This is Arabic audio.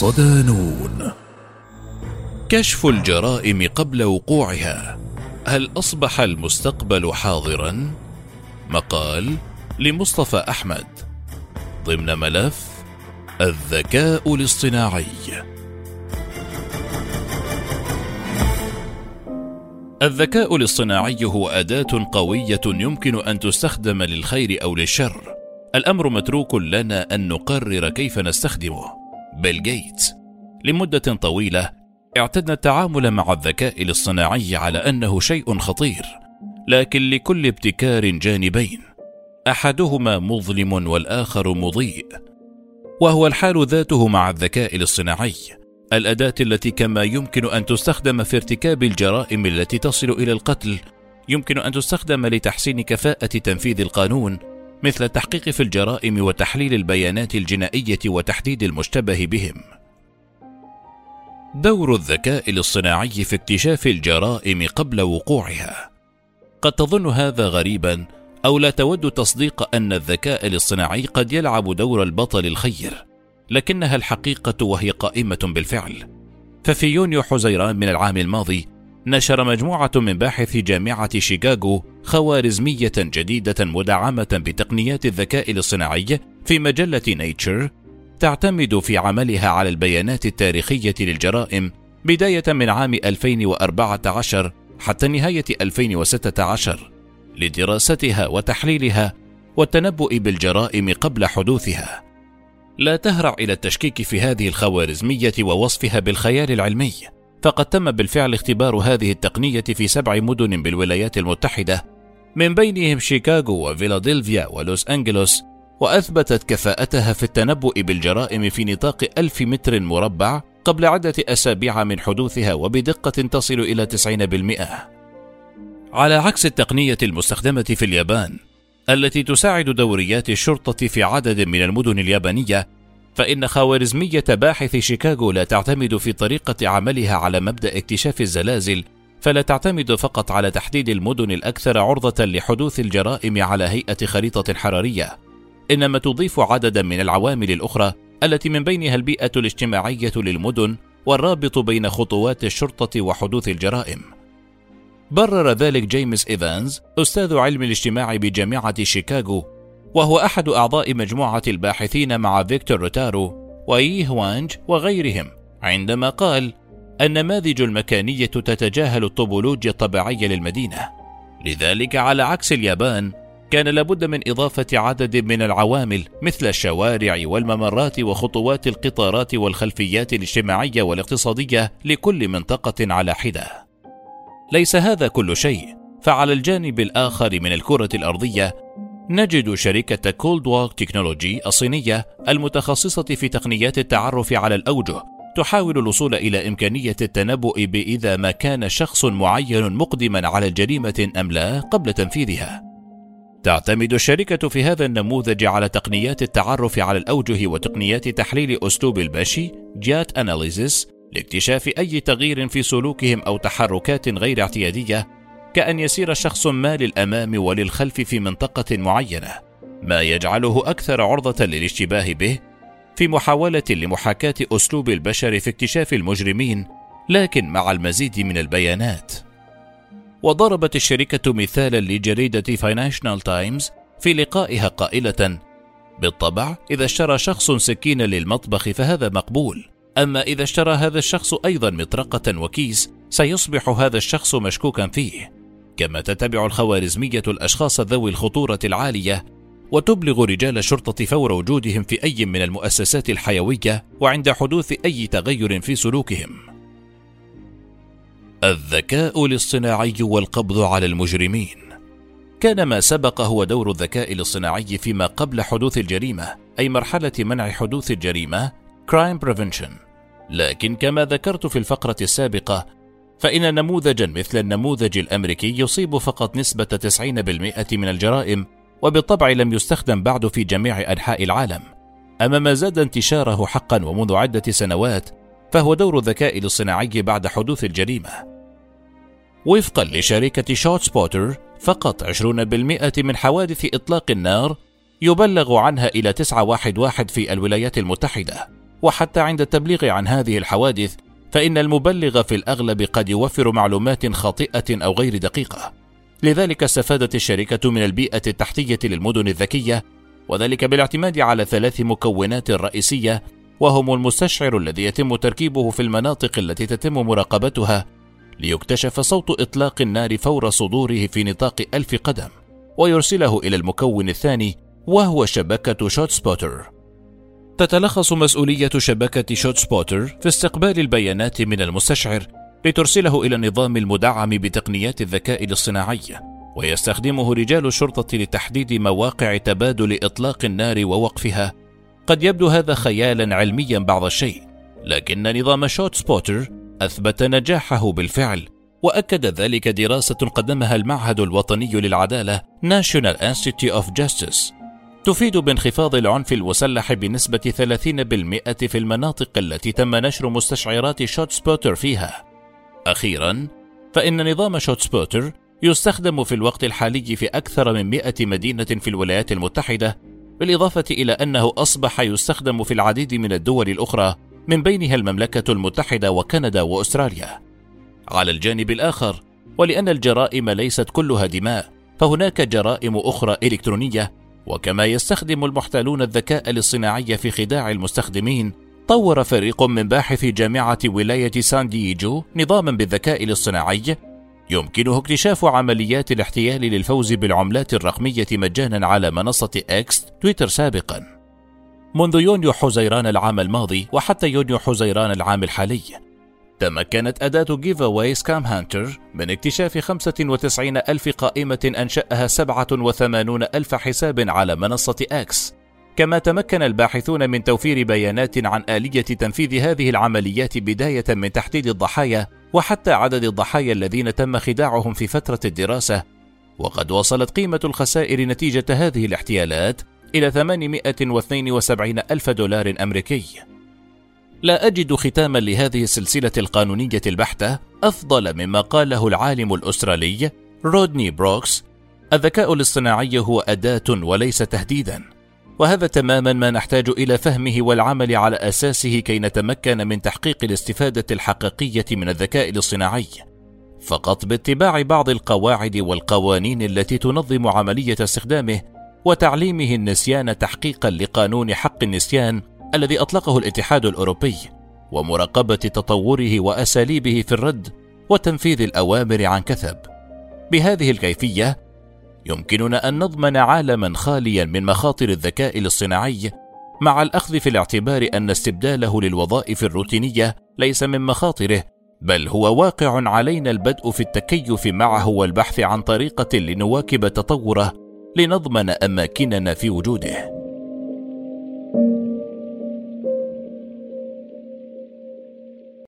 صدانون. كشف الجرائم قبل وقوعها. هل أصبح المستقبل حاضرا؟ مقال لمصطفى أحمد. ضمن ملف الذكاء الاصطناعي. الذكاء الاصطناعي هو أداة قوية يمكن أن تستخدم للخير أو للشر. الأمر متروك لنا أن نقرر كيف نستخدمه. بيل جيتس. لمدة طويلة اعتدنا التعامل مع الذكاء الاصطناعي على أنه شيء خطير لكن لكل ابتكار جانبين أحدهما مظلم والآخر مضيء وهو الحال ذاته مع الذكاء الاصطناعي الأداة التي كما يمكن أن تستخدم في ارتكاب الجرائم التي تصل إلى القتل يمكن أن تستخدم لتحسين كفاءة تنفيذ القانون مثل التحقيق في الجرائم وتحليل البيانات الجنائية وتحديد المشتبه بهم. دور الذكاء الاصطناعي في اكتشاف الجرائم قبل وقوعها. قد تظن هذا غريبا أو لا تود تصديق أن الذكاء الاصطناعي قد يلعب دور البطل الخير لكنها الحقيقة وهي قائمة بالفعل. ففي يونيو حزيران من العام الماضي نشر مجموعة من باحثي جامعة شيكاغو خوارزمية جديدة مدعمة بتقنيات الذكاء الاصطناعي في مجلة نيتشر تعتمد في عملها على البيانات التاريخية للجرائم بداية من عام 2014 حتى نهاية 2016 لدراستها وتحليلها والتنبؤ بالجرائم قبل حدوثها. لا تهرع إلى التشكيك في هذه الخوارزمية ووصفها بالخيال العلمي. فقد تم بالفعل اختبار هذه التقنية في سبع مدن بالولايات المتحدة من بينهم شيكاغو وفيلادلفيا ولوس أنجلوس وأثبتت كفاءتها في التنبؤ بالجرائم في نطاق ألف متر مربع قبل عدة أسابيع من حدوثها وبدقة تصل إلى 90%. على عكس التقنية المستخدمة في اليابان التي تساعد دوريات الشرطة في عدد من المدن اليابانية فإن خوارزمية باحث شيكاغو لا تعتمد في طريقة عملها على مبدأ اكتشاف الزلازل فلا تعتمد فقط على تحديد المدن الأكثر عرضة لحدوث الجرائم على هيئة خريطة حرارية إنما تضيف عددا من العوامل الأخرى التي من بينها البيئة الاجتماعية للمدن والرابط بين خطوات الشرطة وحدوث الجرائم. برر ذلك جيمس إيفانز أستاذ علم الاجتماع بجامعة شيكاغو وهو أحد أعضاء مجموعة الباحثين مع فيكتور روتارو ويي هوانج وغيرهم عندما قال النماذج المكانية تتجاهل الطبولوجيا الطبيعية للمدينة لذلك على عكس اليابان كان لابد من إضافة عدد من العوامل مثل الشوارع والممرات وخطوط القطارات والخلفيات الاجتماعية والاقتصادية لكل منطقة على حدة. ليس هذا كل شيء، فعلى الجانب الآخر من الكرة الأرضية نجد شركة CloudWalk Technology الصينية المتخصصة في تقنيات التعرف على الأوجه تحاول الوصول إلى إمكانية التنبؤ بإذا ما كان شخص معين مقدما على الجريمة أم لا قبل تنفيذها. تعتمد الشركة في هذا النموذج على تقنيات التعرف على الأوجه وتقنيات تحليل أسلوب المشي gait analysis لاكتشاف أي تغيير في سلوكهم أو تحركات غير اعتيادية كأن يسير شخص ما للأمام وللخلف في منطقة معينة ما يجعله أكثر عرضة للاشتباه به في محاولة لمحاكاة أسلوب البشر في اكتشاف المجرمين لكن مع المزيد من البيانات وضربت الشركة مثالا لجريدة فاينانشال تايمز في لقائها قائلة: بالطبع إذا اشترى شخص سكينا للمطبخ فهذا مقبول، أما إذا اشترى هذا الشخص أيضا مطرقة وكيس سيصبح هذا الشخص مشكوكا فيه. كما تتبع الخوارزمية الأشخاص ذوي الخطورة العالية وتبلغ رجال الشرطة فور وجودهم في أي من المؤسسات الحيوية وعند حدوث أي تغير في سلوكهم. الذكاء الاصطناعي والقبض على المجرمين كان ما سبق هو دور الذكاء الاصطناعي فيما قبل حدوث الجريمة أي مرحلة منع حدوث الجريمة crime prevention لكن كما ذكرت في الفقرة السابقة فإن نموذجا مثل النموذج الأمريكي يصيب فقط نسبة 90% من الجرائم وبالطبع لم يستخدم بعد في جميع أنحاء العالم. أما ما زاد انتشاره حقا ومنذ عدة سنوات فهو دور الذكاء الاصطناعي بعد حدوث الجريمة. وفقا لشركة شوت سبوتر فقط 20% من حوادث إطلاق النار يبلغ عنها إلى 911 في الولايات المتحدة. وحتى عند التبليغ عن هذه الحوادث فإن المبلغ في الأغلب قد يوفر معلومات خاطئة أو غير دقيقة. لذلك استفادت الشركة من البيئة التحتية للمدن الذكية وذلك بالاعتماد على ثلاث مكونات رئيسية وهم المستشعر الذي يتم تركيبه في المناطق التي تتم مراقبتها ليكتشف صوت إطلاق النار فور صدوره في نطاق ألف قدم ويرسله إلى المكون الثاني وهو شبكة ShotSpotter. تتلخص مسؤولية شبكة ShotSpotter في استقبال البيانات من المستشعر لترسله إلى النظام المدعم بتقنيات الذكاء الاصطناعي ويستخدمه رجال الشرطة لتحديد مواقع تبادل إطلاق النار ووقفها. قد يبدو هذا خيالا علميا بعض الشيء لكن نظام ShotSpotter أثبت نجاحه بالفعل وأكد ذلك دراسة قدمها المعهد الوطني للعدالة National Institute of Justice. تفيد بانخفاض العنف المسلح بنسبة 30% في المناطق التي تم نشر مستشعرات ShotSpotter فيها. أخيرا، فإن نظام ShotSpotter يستخدم في الوقت الحالي في أكثر من 100 مدينة في الولايات المتحدة، بالإضافة إلى أنه أصبح يستخدم في العديد من الدول الأخرى من بينها المملكة المتحدة وكندا وأستراليا. على الجانب الآخر، ولأن الجرائم ليست كلها دماء، فهناك جرائم أخرى إلكترونية وكما يستخدم المحتالون الذكاء الاصطناعي في خداع المستخدمين طور فريق من باحثي جامعة ولاية سان دييجو نظاما بالذكاء الاصطناعي. يمكنه اكتشاف عمليات الاحتيال للفوز بالعملات الرقمية مجانا على منصة إكس تويتر سابقا. منذ يونيو حزيران العام الماضي وحتى يونيو حزيران العام الحالي تمكنت أداة جيف أواي سكام هانتر من اكتشاف 95 ألف قائمة أنشأها 87 ألف حساب على منصة أكس كما تمكن الباحثون من توفير بيانات عن آلية تنفيذ هذه العمليات بداية من تحديد الضحايا وحتى عدد الضحايا الذين تم خداعهم في فترة الدراسة. وقد وصلت قيمة الخسائر نتيجة هذه الاحتيالات إلى 872 ألف دولار أمريكي. لا أجد ختاما لهذه السلسلة القانونية البحتة أفضل مما قاله العالم الأسترالي رودني بروكس الذكاء الاصطناعي هو أداة وليس تهديدا. وهذا تماما ما نحتاج إلى فهمه والعمل على أساسه كي نتمكن من تحقيق الاستفادة الحقيقية من الذكاء الاصطناعي. فقط باتباع بعض القواعد والقوانين التي تنظم عملية استخدامه وتعليمه النسيان تحقيقا لقانون حق النسيان الذي أطلقه الاتحاد الأوروبي ومراقبة تطوره وأساليبه في الرد وتنفيذ الأوامر عن كثب. بهذه الكيفية يمكننا أن نضمن عالما خاليا من مخاطر الذكاء الاصطناعي مع الأخذ في الاعتبار أن استبداله للوظائف الروتينية ليس من مخاطره بل هو واقع علينا البدء في التكيف معه والبحث عن طريقة لنواكب تطوره لنضمن أماكننا في وجوده.